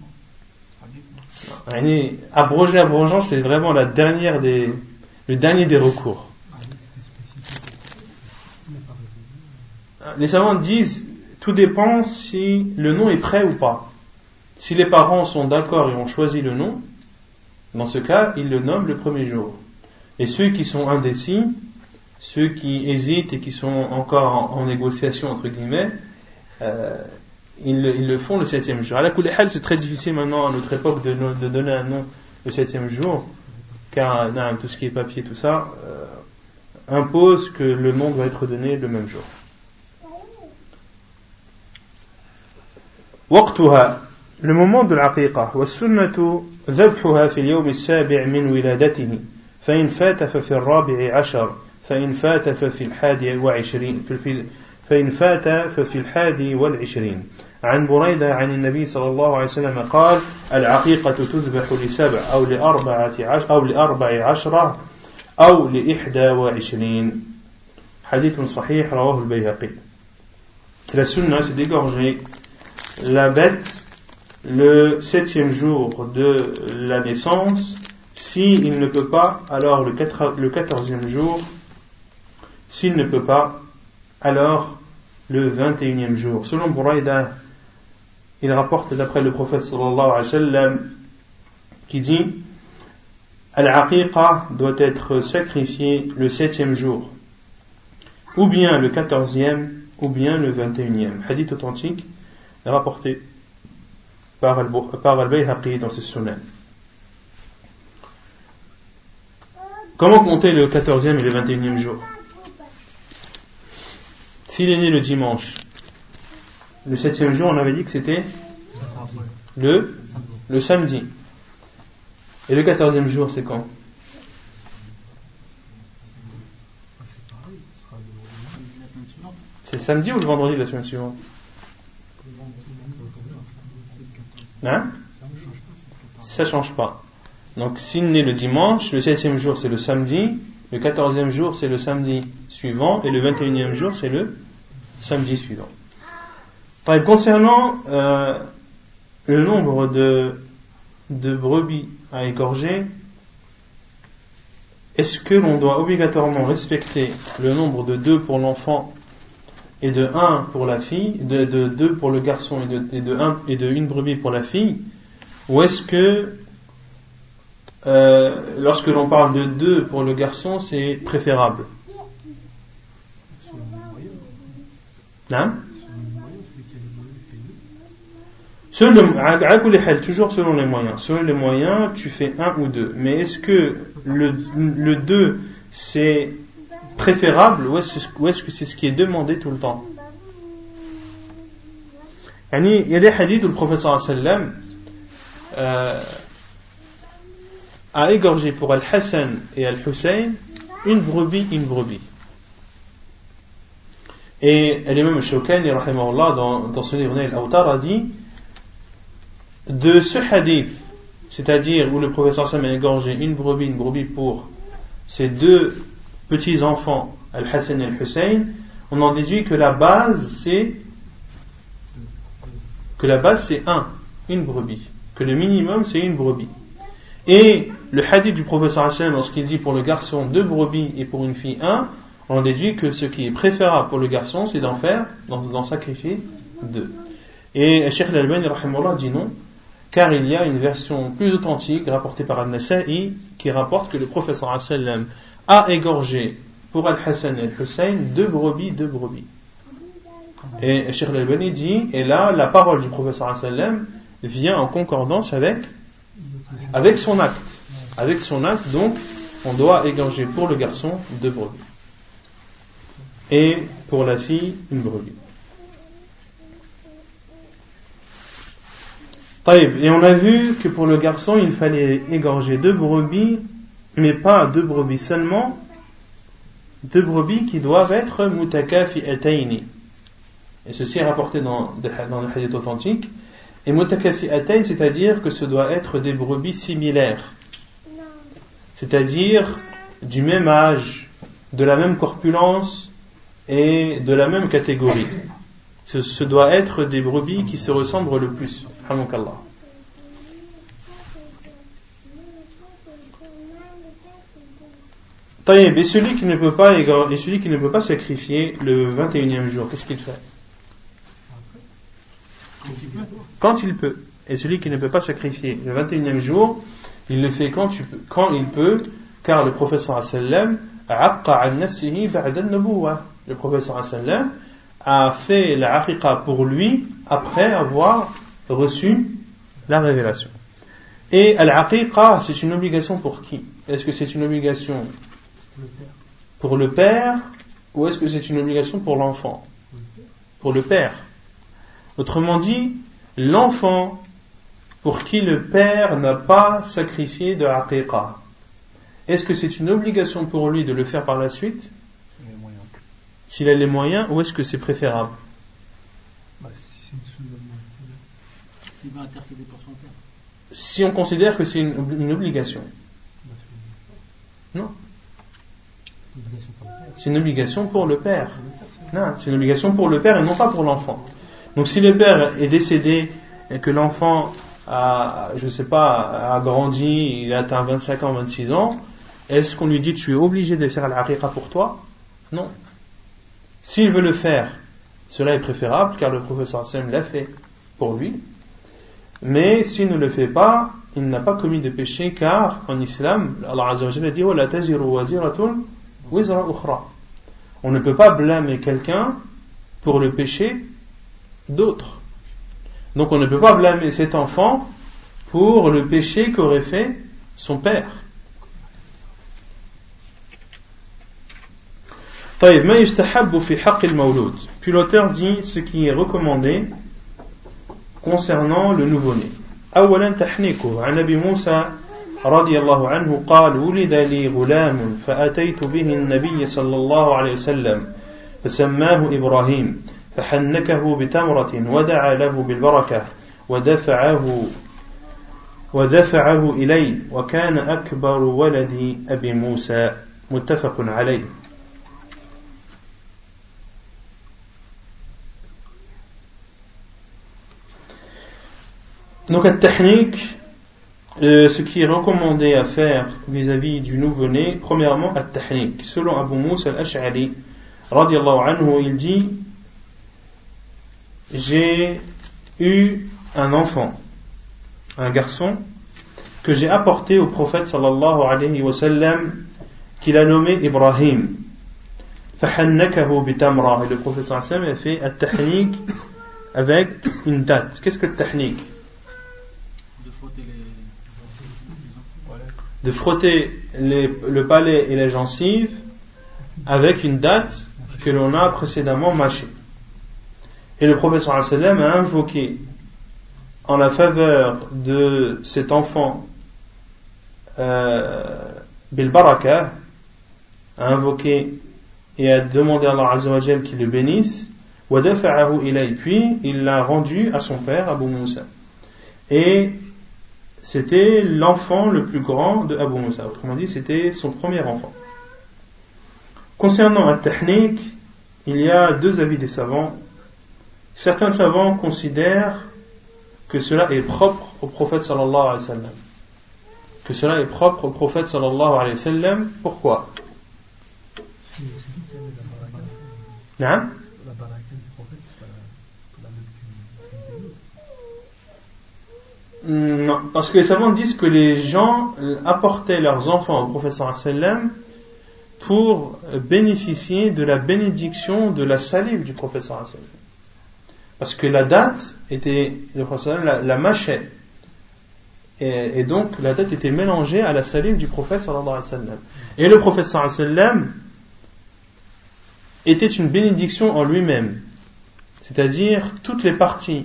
Abroger, abrogeant, c'est vraiment la dernière des, le dernier des recours. Les savants disent, tout dépend si le nom est prêt ou pas. Si les parents sont d'accord et ont choisi le nom, dans ce cas, ils le nomment le premier jour. Et ceux qui sont indécis, ceux qui hésitent et qui sont encore en, négociation, entre guillemets, euh, ils, le font le septième jour. À la c'est très difficile maintenant à notre époque de, donner un nom le septième jour, car tout ce qui est papier, tout ça, euh, impose que le nom doit être donné le même jour. وقتها le moment de العقيقة والسنة ذبحها في اليوم السابع من ولادته فإن فات ففي الرابع عشر فإن فات ففي الحادي وعشرين فإن فات ففي الحادي والعشرين عن بريدة عن النبي صلى الله عليه وسلم قال العقيقة تذبح لسبع أو لأربعة عشر أو لأربع عشرة أو لإحدى وعشرين حديث صحيح رواه البيهقي La sunna, c'est d'égorger la bête le septième jour de la naissance. S'il il ne peut pas, alors le quatorzième jour. S'il ne peut pas, alors le vingt et unième jour. Selon Buraïda, il rapporte d'après le prophète sallallahu alayhi wa sallam qui dit Al-Aqiqa doit être sacrifié le septième jour. ou bien le 14e, ou bien le 21e. Hadith authentique rapporté par Al-Bayhaqi dans ses sunan. Comment compter le 14e et le 21e jour? S'il est né le dimanche, le 7e jour, on avait dit que c'était le, samedi. Et le 14e jour, c'est quand? C'est le samedi ou le vendredi de la semaine suivante? Hein? Ça change pas. Donc s'il naît le dimanche, le septième jour c'est le samedi, le quatorzième jour c'est le samedi suivant et le vingt et unième jour c'est le samedi suivant. Concernant euh, le nombre de, brebis à égorger, est-ce que l'on doit obligatoirement respecter le nombre de deux pour l'enfant et de un pour la fille, de, de deux pour le garçon et de, et de, un, et de une brebis pour la fille, ou est-ce que euh, lorsque l'on parle de deux pour le garçon, c'est préférable? Hein? Selon, toujours selon les moyens. Selon les moyens, tu fais un ou deux. Mais est-ce que le, le deux, c'est préférable ou est-ce que c'est ce qui est demandé tout le temps? Il y a des hadiths où le professeur sallam euh, a égorgé pour Al-Hassan et Al-Hussein une brebis, une brebis. Et l'imam Shawkani, dans, dans son livre Al-Awtar, a dit de ce hadith, c'est-à-dire où le professeur Sam a égorgé une brebis, une brebis pour ces deux petits-enfants, Al-Hassan et Al-Hussein, on en déduit que la base c'est que la base c'est un, une brebis, que le minimum c'est une brebis. Et le hadith du professeur Hassan, lorsqu'il dit pour le garçon deux brebis et pour une fille un, on en déduit que ce qui est préférable pour le garçon, c'est d'en faire, d'en sacrifier deux. Et Sheikh Al-Albani dit non, car il y a une version plus authentique rapportée par Al-Nasa'i qui rapporte que le professeur Hassan a égorgé pour Al-Hassan et Al-Hussein deux brebis, deux brebis. Et Sheikh Al-Albani dit, et là, la parole du professeur sallam vient en concordance avec, avec son acte. Avec son acte, donc, on doit égorger pour le garçon deux brebis. Et pour la fille, une brebis. Et on a vu que pour le garçon, il fallait égorger deux brebis mais pas deux brebis seulement, deux brebis qui doivent être mutakafi'ataini. Et ceci est rapporté dans, dans le hadith authentique. Et mutakafi'atayn, c'est-à-dire que ce doit être des brebis similaires. C'est-à-dire du même âge, de la même corpulence et de la même catégorie. Ce doit être des brebis qui se ressemblent le plus. Et celui qui ne peut pas, et celui qui ne peut pas sacrifier le 21e jour, qu'est-ce qu'il fait? Quand il peut. Et celui qui ne peut pas sacrifier le 21e jour, il le fait quand, quand il peut, car le professeur sallam le professeur sallam a fait la pour lui après avoir reçu la révélation. Et al-aqiqa, c'est une obligation pour qui? Est-ce que c'est une obligation pour le père ou est-ce que c'est une obligation pour l'enfant? Pour le père. Autrement dit, l'enfant pour qui le père n'a pas sacrifié de aqiqa, est-ce que c'est une obligation pour lui de le faire par la suite? S'il a les moyens, ou est-ce que c'est préférable bah, Si on considère que c'est une obligation. Non. C'est une obligation pour le père. Non, c'est une obligation pour le père et non pas pour l'enfant. Donc si le père est décédé et que l'enfant a, je sais pas, a grandi, il a atteint 25 ans, 26 ans, est-ce qu'on lui dit tu es obligé de faire l'aqiqa pour toi? Non. S'il veut le faire, cela est préférable car le professeur Sam l'a fait pour lui. Mais s'il ne le fait pas, il n'a pas commis de péché car en islam, Allah a dit On ne peut pas blâmer quelqu'un pour le péché d'autres. Donc on ne peut pas blâmer cet enfant pour le péché qu'aurait fait son père. Puis l'auteur dit ce qui est recommandé concernant le nouveau-né. أولا تحنيكه. عن أبي موسى رضي الله عنه قال ولد لي غلام فأتيت به النبي صلى الله عليه وسلم فسماه إبراهيم فحنكه بتمرة ودعا له بالبركة ودفعه ودفعه إلي وكان أكبر ولد أبي موسى. متفق عليه. Donc, la technique, euh, ce qui est recommandé à faire vis-à-vis du nouveau-né, premièrement, la technique. Selon Abu Musa al-Ash'ari, anhu, il dit J'ai eu un enfant, un garçon, que j'ai apporté au prophète sallallahu alayhi wa sallam, qu'il a nommé Ibrahim. فحنكه بتمرة et le prophète sallallahu alayhi wa sallam a fait un tahnik avec une date. Qu'est-ce que le tahnik de frotter le palais et les gencives avec une date que l'on a précédemment mâchée. Et le professeur a invoqué en la faveur de cet enfant euh, Baraka, a invoqué et a demandé à Allah Azzawajal qu'il le bénisse, puis il l'a rendu à son père Abu Musa. Et c'était l'enfant le plus grand de Abu Musa. Autrement dit, c'était son premier enfant. Concernant technique, il y a deux avis des savants. Certains savants considèrent que cela est propre au prophète sallallahu alayhi wa sallam. Que cela est propre au prophète sallallahu alayhi wa. Pourquoi? Hein? Non, parce que les savants disent que les gens apportaient leurs enfants au professeur sallam pour bénéficier de la bénédiction de la salive du professeur sallam. Parce que la date était, le professeur la, la mâchait. Et, donc la date était mélangée à la salive du prophète sallallahu. Et le professeur sallam était une bénédiction en lui-même. C'est-à-dire toutes les parties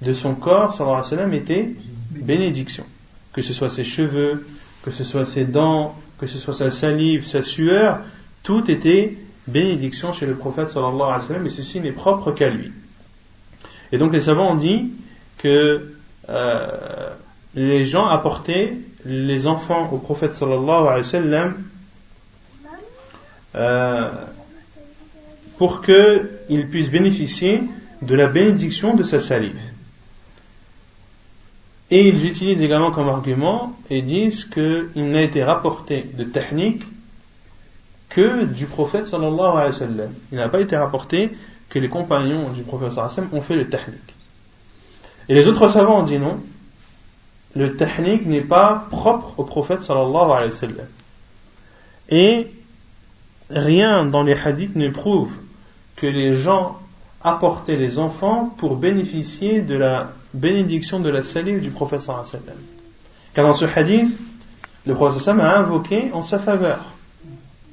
de son corps sallallahu alayhi wa sallam étaient bénédiction. Que ce soit ses cheveux, que ce soit ses dents, que ce soit sa salive, sa sueur, tout était bénédiction chez le prophète sallallahu alayhi wa et ceci n'est propre qu'à lui. Et donc les savants ont dit que euh, les gens apportaient les enfants au prophète sallallahu alayhi wa sallam euh, pour qu'ils puissent bénéficier de la bénédiction de sa salive. Et ils utilisent également comme argument et disent qu'il n'a été rapporté de technique que du prophète sallallahu alayhi wa sallam. Il n'a pas été rapporté que les compagnons du prophète sallallahu alayhi wa sallam ont fait le technique. Et les autres savants ont dit non. Le technique n'est pas propre au prophète sallallahu alayhi wa sallam. Et rien dans les hadiths ne prouve que les gens apportaient les enfants pour bénéficier de la bénédiction de la salive du prophète sallallahu Car dans ce hadith, le prophète sallallahu a invoqué en sa faveur.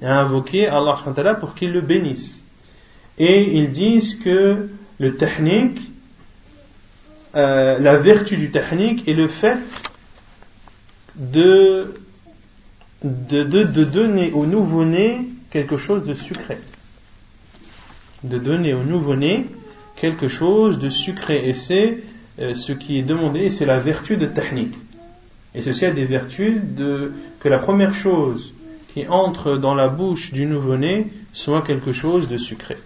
A invoqué Allah pour qu'il le bénisse. Et ils disent que le technique, euh, la vertu du technique est le fait de, de, de, de donner au nouveau-né quelque chose de sucré. De donner au nouveau-né quelque chose de sucré. Et c'est euh, ce qui est demandé, c'est la vertu de technique. Et ceci a des vertus de que la première chose qui entre dans la bouche du nouveau-né soit quelque chose de sucré.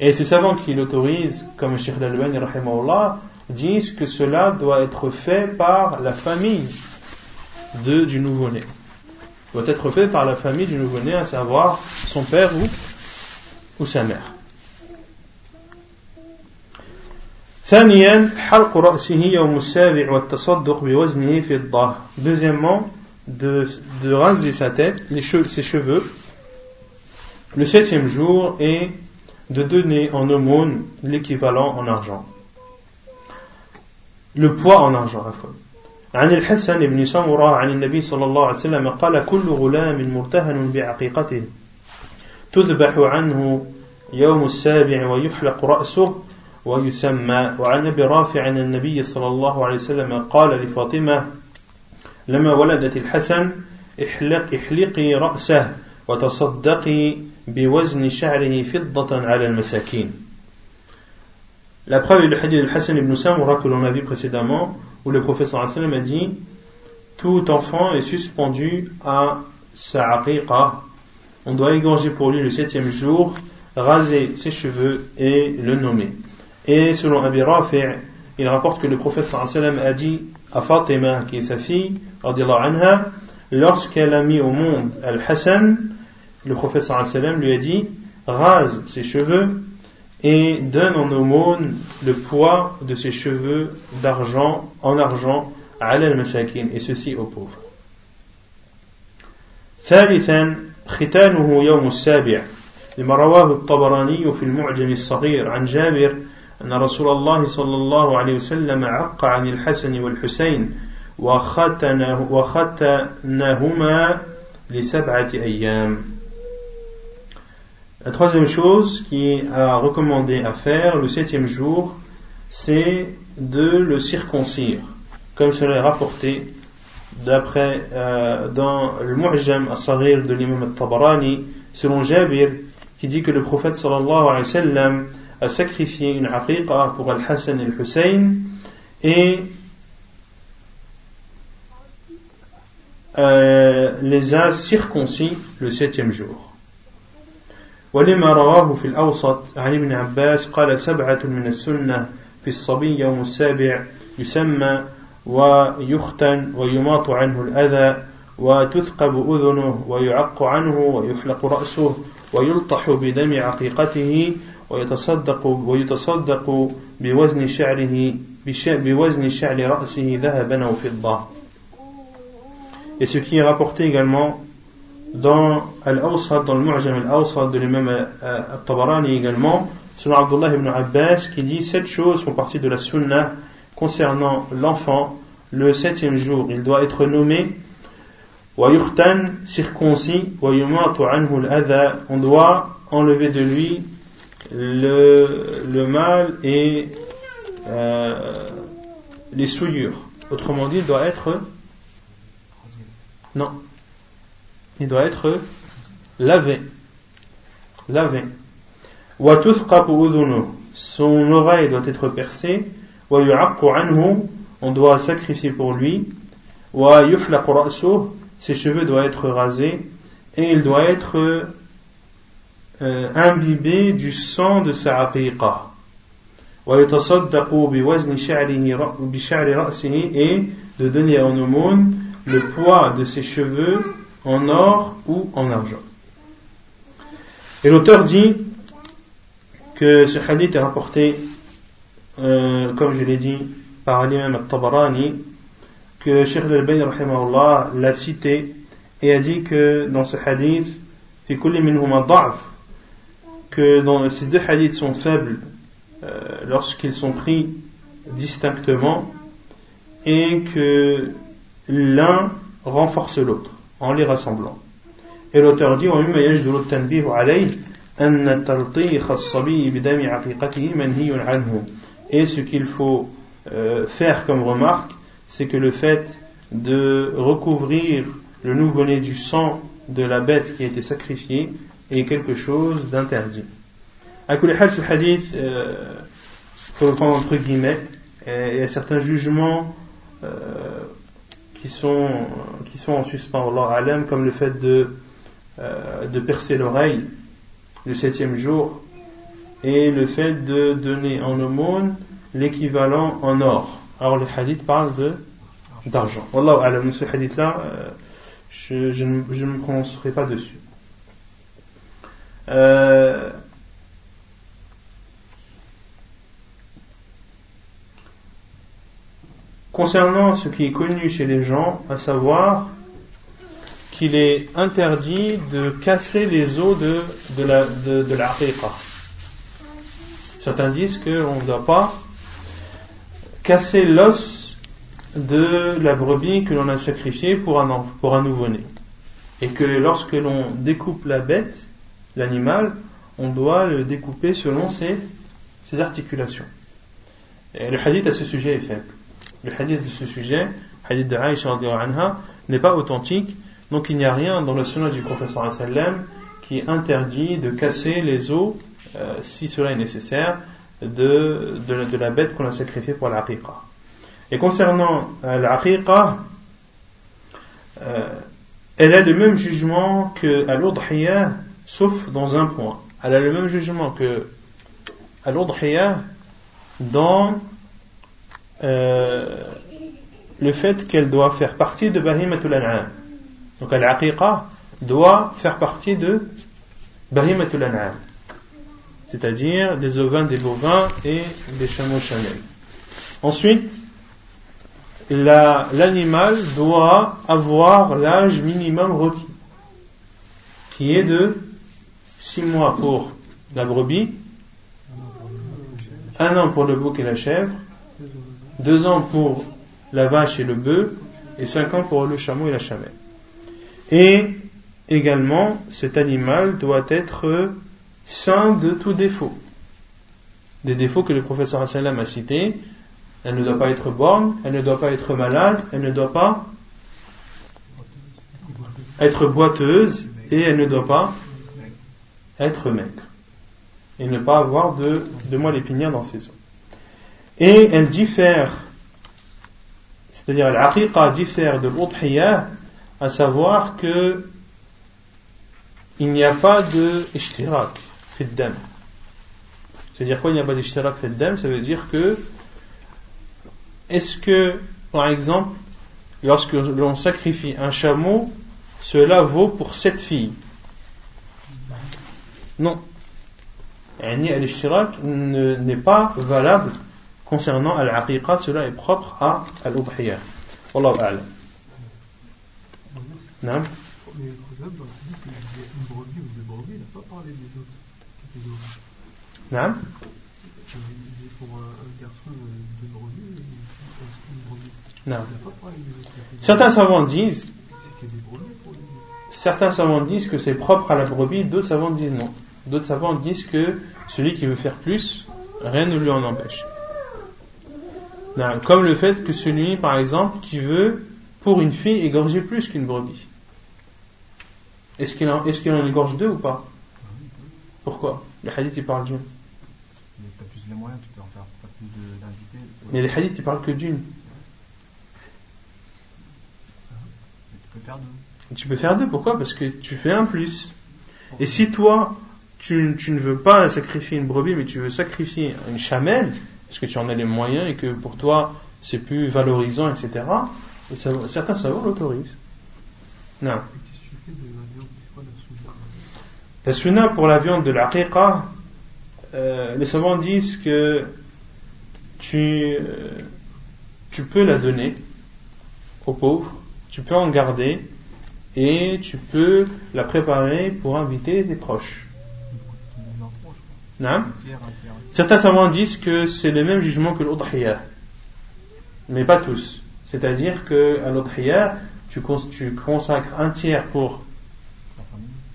Et ces savants qui l'autorisent, comme Sheikh Al-Albani disent que cela doit être fait par la famille de, du nouveau-né. Doit être fait par la famille du nouveau-né, à savoir son père ou, ou sa mère. Deuxièmement, de, de raser sa tête, les cheveux, ses cheveux, Le septième jour est de donner en aumône l'équivalent en argent. Le poids en argent, fois. عن الحسن بن سمرة عن النبي صلى الله عليه وسلم قال كل غلام مرتهن بعقيقته تذبح عنه يوم السابع ويحلق رأسه ويسمى وعن أبي رافع عن النبي صلى الله عليه وسلم قال لفاطمة لما ولدت الحسن احلق احلقي رأسه وتصدقي بوزن شعره فضة على المساكين La preuve est le hadith de Hassan ibn Samura que l'on a vu précédemment, où le professeur Hassan a dit Tout enfant est suspendu à sa aqiqa. On doit égorger pour lui le septième jour, raser ses cheveux et le nommer. Et selon Abi Rafi', il rapporte que le prophète sallam a dit à Fatima, qui est sa fille, anha, lorsqu'elle a mis au monde Al-Hassan, le prophète sallam lui a dit rase ses cheveux et donne en aumône le poids de ses cheveux d'argent en argent à al-masakin et ceci aux pauvres. ثالثا ختانه يوم السابع لما رواه الطبراني في المعجم الصغير عن جابر أن رسول الله صلى الله عليه وسلم عق عن الحسن والحسين وختنه وختنهما لسبعة أيام La troisième chose qui a recommandé à faire le septième jour, c'est de le circoncire, comme cela est rapporté d'après euh, dans le Mu'jam as-Saghir de l'imam al-Tabarani, selon Jabir, qui dit que le prophète sallallahu alayhi wa sallam a sacrifié une aqiqa pour Al-Hassan et Al-Hussein et euh, les a circoncis le septième jour. ولما رواه في الأوسط عن ابن عباس قال سبعة من السنة في الصبي يوم السابع يسمى ويختن ويماط عنه الأذى وتثقب أذنه ويعق عنه ويحلق رأسه ويلطح بدم عقيقته ويتصدق ويتصدق بوزن شعره بوزن شعر رأسه ذهبا أو فضة Et ce qui est rapporté également dans Al-Awsat, dans le Mu'jam Al-Awsat de l'imam Al-Tabarani également, selon Abdullah ibn Abbas, qui dit sept choses font partie de la sunnah concernant l'enfant. Le septième jour, il doit être nommé ويختن circoncis ويماط عنه الأذى on doit enlever de lui le, mal et euh, les souillures. Autrement dit, il doit être non, il doit être lavé, lavé. Son oreille doit être percée. On doit sacrifier pour lui. Ses cheveux doivent être rasés. Et il doit être euh, imbibé du sang de sa aqiqa. et de donner en aumône le poids de ses cheveux en or ou en argent. Et l'auteur dit que ce hadith est rapporté, euh, comme je l'ai dit, par l'imam al-Tabarani, que Sheikh al-Bayn l'a cité et a dit que dans ce hadith, في كل منهما ضعف que dans, ces deux hadiths sont faibles euh, lorsqu'ils sont pris distinctement et que l'un renforce l'autre en les rassemblant. Et l'auteur dit Et ce qu'il faut euh, faire comme remarque, c'est que le fait de recouvrir le nouveau-né du sang de la bête qui a été sacrifiée est quelque chose d'interdit. À ce hadith, euh, le prendre entre guillemets, il y a certains jugements euh, qui, sont, qui sont en suspens, Allah comme le fait de, euh, de percer l'oreille le septième jour et le fait de donner en aumône l'équivalent en or. Alors le hadith parle de d'argent. Wallahu alam, ce hadith-là, je, je, ne, je, ne me prononcerai pas dessus. Euh, concernant ce qui est connu chez les gens, à savoir qu'il est interdit de casser les os de, la de, de Certains disent qu'on ne doit pas casser l'os de la brebis que l'on a sacrifiée pour un nouveau-né. Et que lorsque l'on découpe la bête, l'animal, on doit le découper selon ses, ses articulations. Et le hadith à ce sujet est faible. Le hadith de ce sujet, hadith de Aïcha n'est pas authentique, donc il n'y a rien dans le sunnah du professeur sallam qui interdit de casser les os, euh, si cela est nécessaire, de, de, la bête qu'on a sacrifiée pour l'aqiqa. Et concernant euh, l'aqiqa, euh, elle a le même jugement que à sauf dans un point. Elle a le même jugement que à dans euh, le fait qu'elle doit faire partie de Bahimatul An'am. Donc l'aqiqa doit faire partie de Bahimatul An'am. C'est-à-dire des ovins, des bovins et des chameaux chamelles. Ensuite, l'animal doit avoir l'âge minimum requis, qui est de 6 mois pour la brebis, un an pour le bouc et la chèvre, deux ans pour la vache et le bœuf, et cinq ans pour le chameau et la chamelle. Et également, cet animal doit être sain de tout défaut. Des défauts que le professeur Hassalam a cités, elle ne doit pas être borne, elle ne doit pas être malade, elle ne doit pas être boiteuse et elle ne doit pas être maigre. Et ne pas avoir de, de moelle épinière dans ses os. Et elle diffère, c'est-à-dire l'aqiqa diffère de l'udhiyah, à savoir que il n'y a pas de ishtirak fiddam. C'est-à-dire quoi il n'y a pas d'ishtirak fiddam Ça veut dire que est-ce que, par exemple, lorsque l'on sacrifie un chameau, cela vaut pour sept filles? Non. L'ishtirak n'est pas valable concernant al-aqiqa, cela est propre à al-udhiyah. Wallahu a'lam. Non Non Non. Certains savants disent certains savants disent que c'est propre à la brebis, d'autres savants disent non. D'autres savants disent que celui qui veut faire plus, rien ne lui en empêche. Comme le fait que celui, par exemple, qui veut, pour une fille, égorger plus qu'une brebis. Est-ce qu'il en, est en, égorge deux ou pas? Pourquoi? Le hadith, il parle d'une. Tu as plus les moyens, tu peux en faire pas plus d'invités. Mais le hadith, il parle que d'une. Tu peux faire deux. Tu peux faire deux, pourquoi? Parce que tu fais un plus. Et si toi, tu, ne veux pas sacrifier une brebis, mais tu veux sacrifier une chamelle, parce que tu en as les moyens et que pour toi c'est plus valorisant, etc., certains savoirs l'autorisent. Non. La sunna pour la viande de la euh, les savants disent que tu, euh, tu peux la donner aux pauvres, tu peux en garder et tu peux la préparer pour inviter des proches. Non Certains savants disent que c'est le même jugement que l'udhiyah, mais pas tous. C'est-à-dire que à l'udhiyah, tu, tu consacres un tiers pour,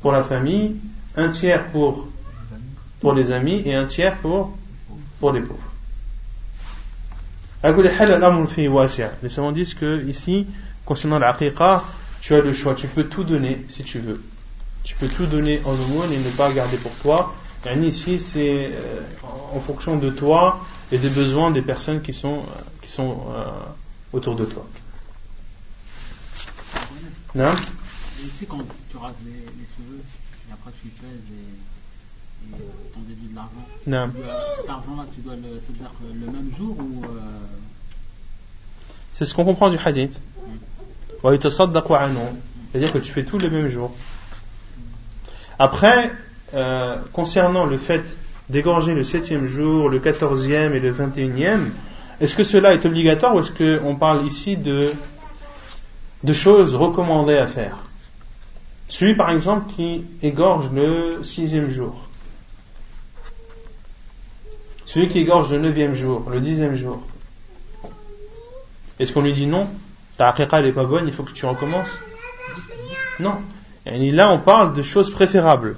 pour la famille, un tiers pour, pour les amis et un tiers pour, pour les pauvres. Les savants disent que ici, concernant l'aqiqa, tu as le choix, tu peux tout donner si tu veux. Tu peux tout donner en aumône et ne pas garder pour toi ici, c'est euh, en fonction de toi et des besoins des personnes qui sont, qui sont euh, autour de toi. Non? Ici, quand tu rases les, les, cheveux, et après tu pèses et, et euh, t'en déduis de l'argent, non. cet argent-là, tu dois le, le même jour ou. C'est ce qu'on comprend du hadith. C'est-à-dire que tu fais tout le même jour. Après, euh, concernant le fait d'égorger le septième jour, le quatorzième et le vingt et unième, est-ce que cela est obligatoire ou est-ce qu'on parle ici de, de choses recommandées à faire? Celui par exemple qui égorge le sixième jour. Celui qui égorge le neuvième jour, le dixième jour. Est-ce qu'on lui dit non? Ta aqiqa n'est pas bonne, il faut que tu recommences Non. Et là on parle de choses préférables.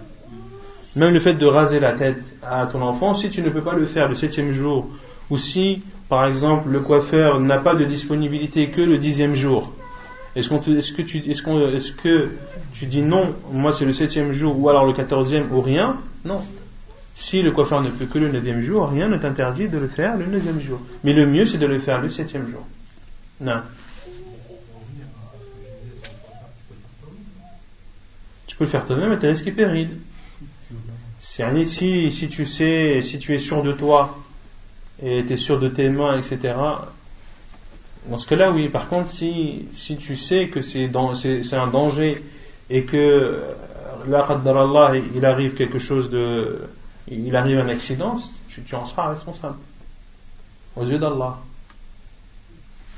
Même le fait de raser la tête à ton enfant, si tu ne peux pas le faire le septième jour, ou si, par exemple, le coiffeur n'a pas de disponibilité que le dixième jour, est-ce, que tu, dis non, moi c'est le septième jour, ou alors le quatorzième, ou rien? Non. Si le coiffeur ne peut que le neuvième jour, rien ne t'interdit de le faire le neuvième jour. Mais le mieux, c'est de le faire le septième jour. Non. Tu peux le faire toi-même, mais tu risques péride. Si, si tu sais, si tu es sûr de toi et tu es sûr de tes mains, etc., dans ce cas-là, oui. Par contre, si, si tu sais que c'est un danger et que là, Allah, il arrive quelque chose de. Il arrive un accident, tu, tu en seras responsable. Aux yeux d'Allah.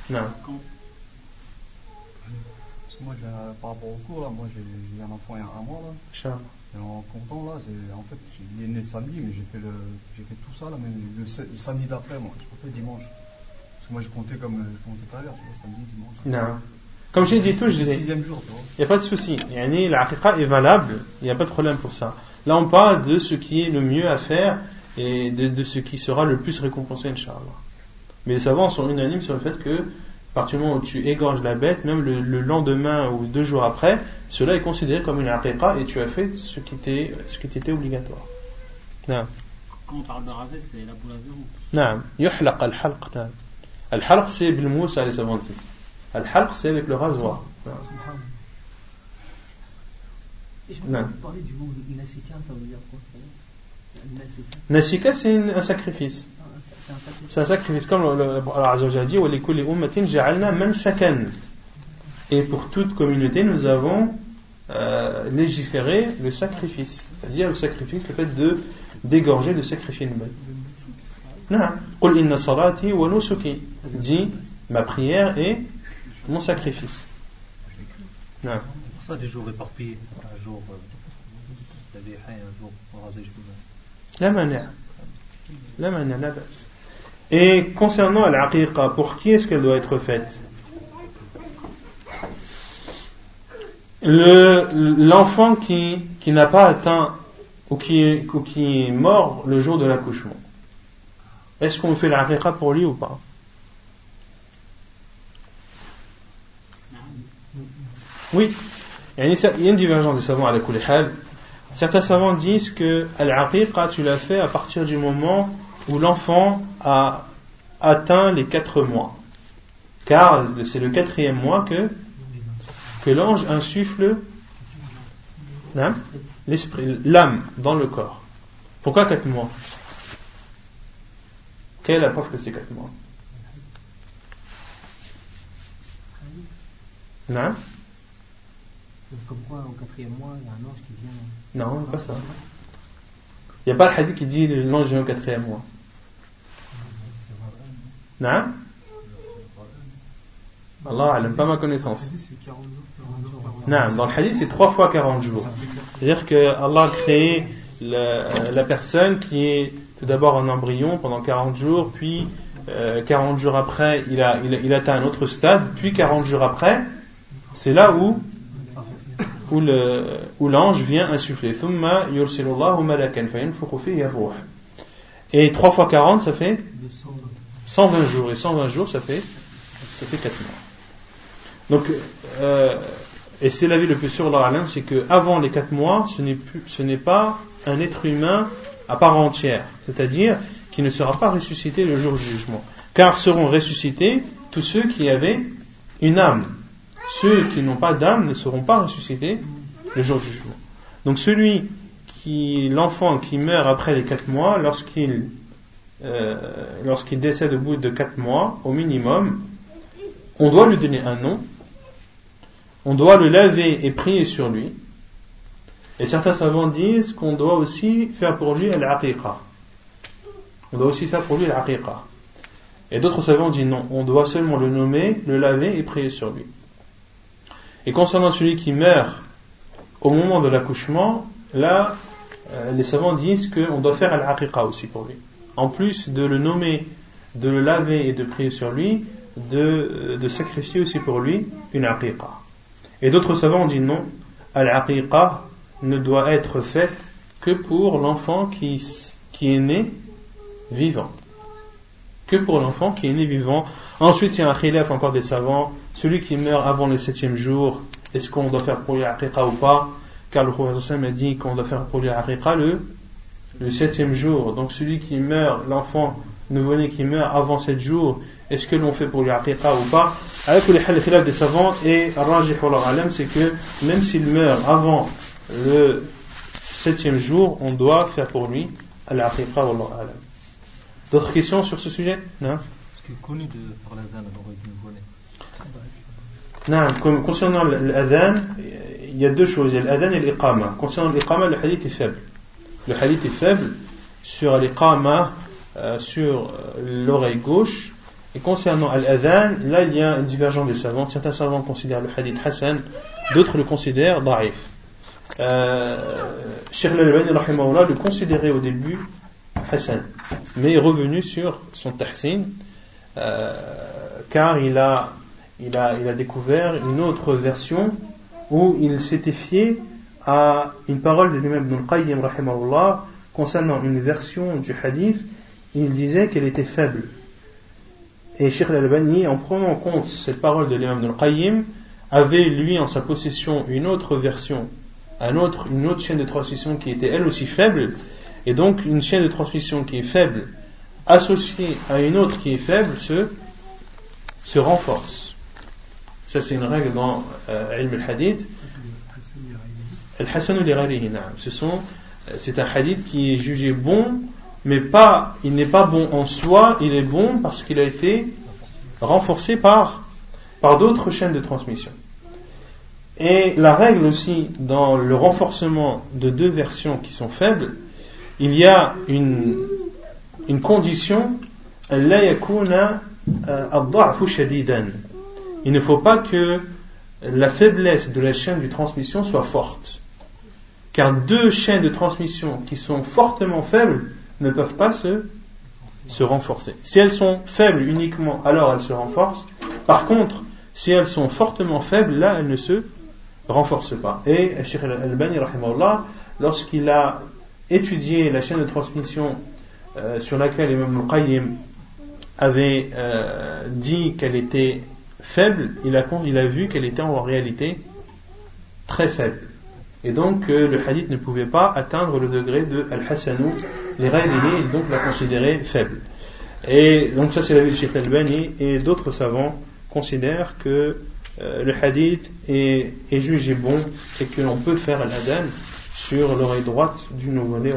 Non. Moi, par rapport au cours, là, moi j'ai un enfant il y a un mois. Là. Et en comptant, là, en fait, il est né le samedi, mais j'ai fait, le, j'ai fait tout ça, là, même le, samedi d'après, moi. J'ai pas fait dimanche. Parce que moi, j'ai compté comme je comptais pas à l'heure, samedi, dimanche. Non. Comme j'ai dit tout, je dis. sixième jour, tu vois. Il n'y a pas de souci. L'aqiqa est valable, il n'y a pas de problème pour ça. Là, on parle de ce qui est le mieux à faire et de, de ce qui sera le plus récompensé, Inch'Allah. Mais les savants sont unanimes sur le fait que à partir du moment où tu égorges la bête, même le, le lendemain ou deux jours après, cela est considéré comme une aqiqa et tu as fait ce qui était, ce qui était obligatoire. Non. Quand on parle de raser, c'est la boule à zéro. Non. يحلق الحلق نعم. الحلق c'est بالموس les savants disent. الحلق c'est avec le rasoir. Et je peux parler du mot nasika, ça veut dire quoi Nasika, c'est un sacrifice. C'est un sacrifice, comme Allah a dit Et pour toute communauté, nous avons euh, légiféré le sacrifice. C'est-à-dire le sacrifice, le fait de dégorger, de sacrifier une bête. Dis ma prière et mon sacrifice. Non. Pour ça, des jours éparpillés. Un jour, euh, un jour, rasé, La manière. La manière, la base. Et concernant l'aqiqa, pour qui est-ce qu'elle doit être faite? L'enfant qui, qui n'a pas atteint ou qui, est, ou qui est mort le jour de l'accouchement, est-ce qu'on fait l'aqiqa pour lui ou pas? Oui, il y a une divergence des savants à la Certains savants disent que l'aqiqa, tu l'as fait à partir du moment où l'enfant a atteint les quatre mois. Car c'est le quatrième mois que, que l'ange insuffle l'esprit, l'âme dans le corps. Pourquoi quatre mois? Quelle est la preuve que c'est quatre mois? Non Comme quoi, au quatrième mois, il y a un ange qui vient. Non, pas ça. Il n'y a pas le hadith qui dit l'ange vient au quatrième mois. Non? Allah n'aime pas ma connaissance. Non, dans le hadith, c'est trois fois 40 jours. C'est-à-dire que Allah a créé la, la, personne qui est tout d'abord un embryon pendant 40 jours, puis euh, 40 jours après, il a, il, il atteint un autre stade, puis 40 jours après, c'est là où où l'ange vient insuffler. Et 3 fois 40, ça fait 120 jours. Et 120 jours, ça fait, ça fait 4 mois. Donc, euh, et c'est la vie le plus sûr, c'est que avant les 4 mois, ce n'est pas un être humain à part entière. C'est-à-dire qui ne sera pas ressuscité le jour du jugement. Car seront ressuscités tous ceux qui avaient une âme. Ceux qui n'ont pas d'âme ne seront pas ressuscités le jour du jugement. Donc celui qui, l'enfant qui meurt après les 4 mois, lorsqu'il euh, lorsqu'il décède au bout de 4 mois, au minimum, on doit lui donner un nom, on doit le laver et prier sur lui. Et certains savants disent qu'on doit aussi faire pour lui l'aqiqa. On doit aussi faire pour lui l'aqiqa. Et d'autres savants disent non, on doit seulement le nommer, le laver et prier sur lui. Et concernant celui qui meurt au moment de l'accouchement, là, euh, les savants disent qu'on doit faire al-aqiqa aussi pour lui. En plus de le nommer, de le laver et de prier sur lui, de, de sacrifier aussi pour lui une aqiqa. Et d'autres savants ont dit non, al-aqiqa ne doit être faite que pour l'enfant qui, qui est né vivant. Que pour l'enfant qui est né vivant. Ensuite, il y a un khilaf encore des savants. Celui qui meurt avant le septième jour, est-ce qu'on doit faire pour lui aqiqa ou pas? Car le prophète a dit qu'on doit faire pour lui aqiqa le, le septième jour. Donc celui qui meurt, l'enfant nouveau-né qui meurt avant sept jours, est-ce que l'on fait pour lui aqiqa ou pas? Avec le khilaf des savants et rajih alam, c'est que même s'il meurt avant le septième jour, on doit faire pour lui al-aqiqa alam. D'autres questions sur ce sujet? Non? Est-ce qu'il connu de faire l'adhan non, concernant l'adhan, il y a deux choses, l'adhan et l'iqama. Concernant l'iqama, le hadith est faible. Le hadith est faible sur l'iqama, euh, sur euh, l'oreille gauche. Et concernant l'adhan, là il y a une divergence des savants. Certains savants considèrent le hadith hassan, d'autres le considèrent da'if. Euh, Cheikh al-Albani le considérait au début Hassan, mais est revenu sur son tahsin, euh, car il a, il, a, il a découvert une autre version où il s'était fié à une parole de l'imam Ibn al-Qayyim concernant une version du hadith, il disait qu'elle était faible. Et Sheikh al-Albani, en prenant en compte cette parole de l'imam Ibn al-Qayyim, avait lui en sa possession une autre version, un autre, une autre chaîne de transmission qui était elle aussi faible, et donc, une chaîne de transmission qui est faible, associée à une autre qui est faible, se, se renforce. Ça, c'est une règle dans euh, Ilm al-Hadith. Ce sont, euh, c'est un hadith qui est jugé bon, mais pas, il n'est pas bon en soi, il est bon parce qu'il a été renforcé par, par d'autres chaînes de transmission. Et la règle aussi dans le renforcement de deux versions qui sont faibles, il y a une, une condition il ne faut pas que la faiblesse de la chaîne de transmission soit forte. Car deux chaînes de transmission qui sont fortement faibles ne peuvent pas se, se renforcer. Si elles sont faibles uniquement, alors elles se renforcent. Par contre, si elles sont fortement faibles, là, elles ne se renforcent pas. Et Sheikh Al-Albani, lorsqu'il a étudié la chaîne de transmission euh, sur laquelle Imam Al-Qayyim avait euh, dit qu'elle était faible, il a, il a vu qu'elle était en réalité très faible. Et donc euh, le hadith ne pouvait pas atteindre le degré de Al-Hassanu, les et donc la considérer faible. Et donc ça c'est la vie de Sheikh Al-Bani, et d'autres savants considèrent que le hadith est, est, jugé bon et que l'on peut faire l'adhan sur l'oreille droite du nouveau-né.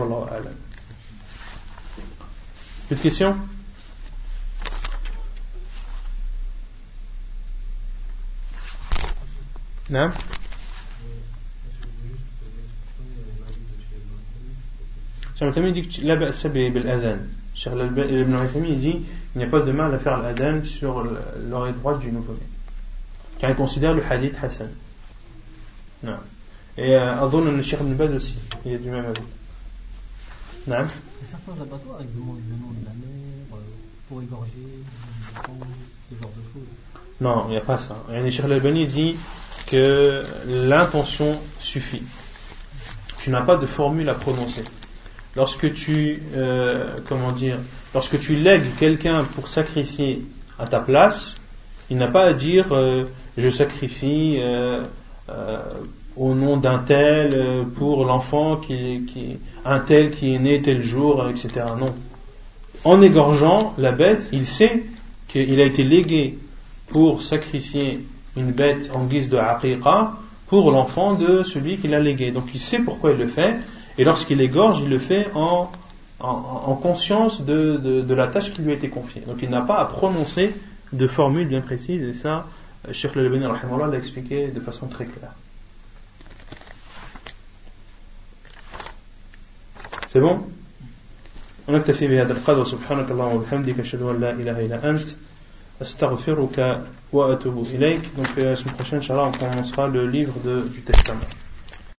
Plus de questions? Non? Cheikh dit que. Cheikh Ibn Uthaymin dit il n'y a pas de mal à faire l'adhan sur l'oreille droite du nouveau-né. Car il considère le hadith Hassan. Non. Et euh, Adon le Cheikh Ibn Baz aussi, il est du même avis. Non Certains abattoirs ils demandent le nom de la mère, euh, pour égorger, ce genre de choses. Non, il n'y a pas ça. Et Cheikh Albani dit que l'intention suffit. Tu n'as pas de formule à prononcer. Lorsque tu, euh, comment dire, lorsque tu lègues quelqu'un pour sacrifier à ta place, il n'a pas à dire euh, je sacrifie euh, au nom d'un tel pour l'enfant qui, un tel qui est né tel jour, etc. Non. En égorgeant la bête, il sait qu'il a été légué pour sacrifier une bête en guise de aqiqa pour l'enfant de celui qui l'a légué. Donc il sait pourquoi il le fait, et lorsqu'il égorge, il le fait en, en, conscience de, de, la tâche qui lui a été confiée. Donc il n'a pas à prononcer de formule bien précise, et ça, Cheikh Al-Albani l'a expliqué de façon très claire. C'est bon ونكتفي بهذا القدر سبحانك اللهم وبحمدك أشهد أن لا إله إلا أنت أستغفرك وأتوب إليك donc la semaine prochaine Inch'Allah on commencera le livre de, du testament